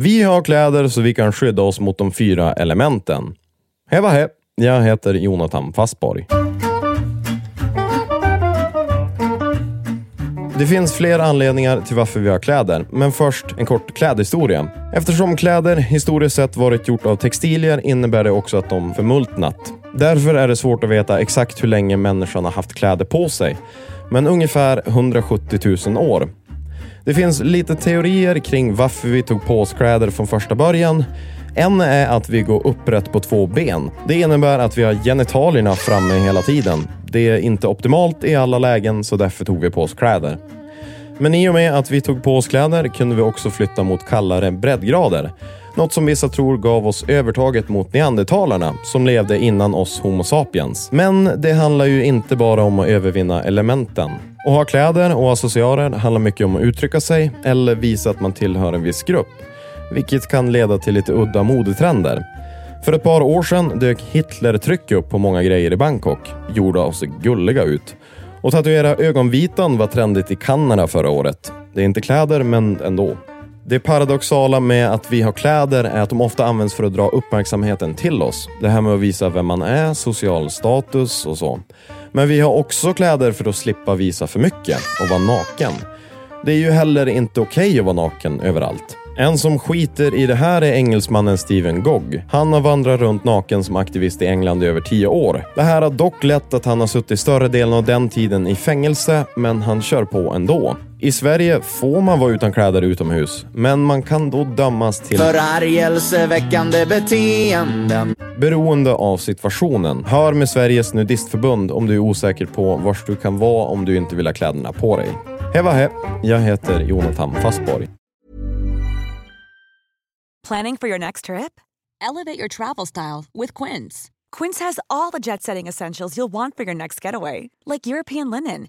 Vi har kläder så vi kan skydda oss mot de fyra elementen. Hej he, jag heter Jonathan Fastborg. Det finns flera anledningar till varför vi har kläder, men först en kort klädhistoria. Eftersom kläder historiskt sett varit gjort av textilier innebär det också att de förmultnat. Därför är det svårt att veta exakt hur länge människan har haft kläder på sig, men ungefär 170 000 år. Det finns lite teorier kring varför vi tog på oss kläder från första början. En är att vi går upprätt på två ben. Det innebär att vi har genitalierna framme hela tiden. Det är inte optimalt i alla lägen, så därför tog vi på oss kläder. Men i och med att vi tog på oss kläder kunde vi också flytta mot kallare breddgrader. Något som vissa tror gav oss övertaget mot neandertalarna som levde innan oss Homo sapiens. Men det handlar ju inte bara om att övervinna elementen. Att ha kläder och accessoarer handlar mycket om att uttrycka sig eller visa att man tillhör en viss grupp. Vilket kan leda till lite udda modetrender. För ett par år sedan dök Hitler-tryck upp på många grejer i Bangkok. Gjorda att se gulliga ut. Och tatuera ögonvitan var trendigt i Kanada förra året. Det är inte kläder, men ändå. Det paradoxala med att vi har kläder är att de ofta används för att dra uppmärksamheten till oss. Det här med att visa vem man är, social status och så. Men vi har också kläder för att slippa visa för mycket och vara naken. Det är ju heller inte okej att vara naken överallt. En som skiter i det här är engelsmannen Stephen Gogg. Han har vandrat runt naken som aktivist i England i över tio år. Det här har dock lett att han har suttit större delen av den tiden i fängelse, men han kör på ändå. I Sverige får man vara utan kläder utomhus, men man kan då dömas till Förargelseväckande beteenden. beroende av situationen. Hör med Sveriges nudistförbund om du är osäker på vars du kan vara om du inte vill ha kläderna på dig. Hej vad hej, jag heter Jonathan Fastborg. Planning for your next trip? Elevate your travel style with Quince. Quince has all the jet setting essentials you'll want for your next getaway, like European linen,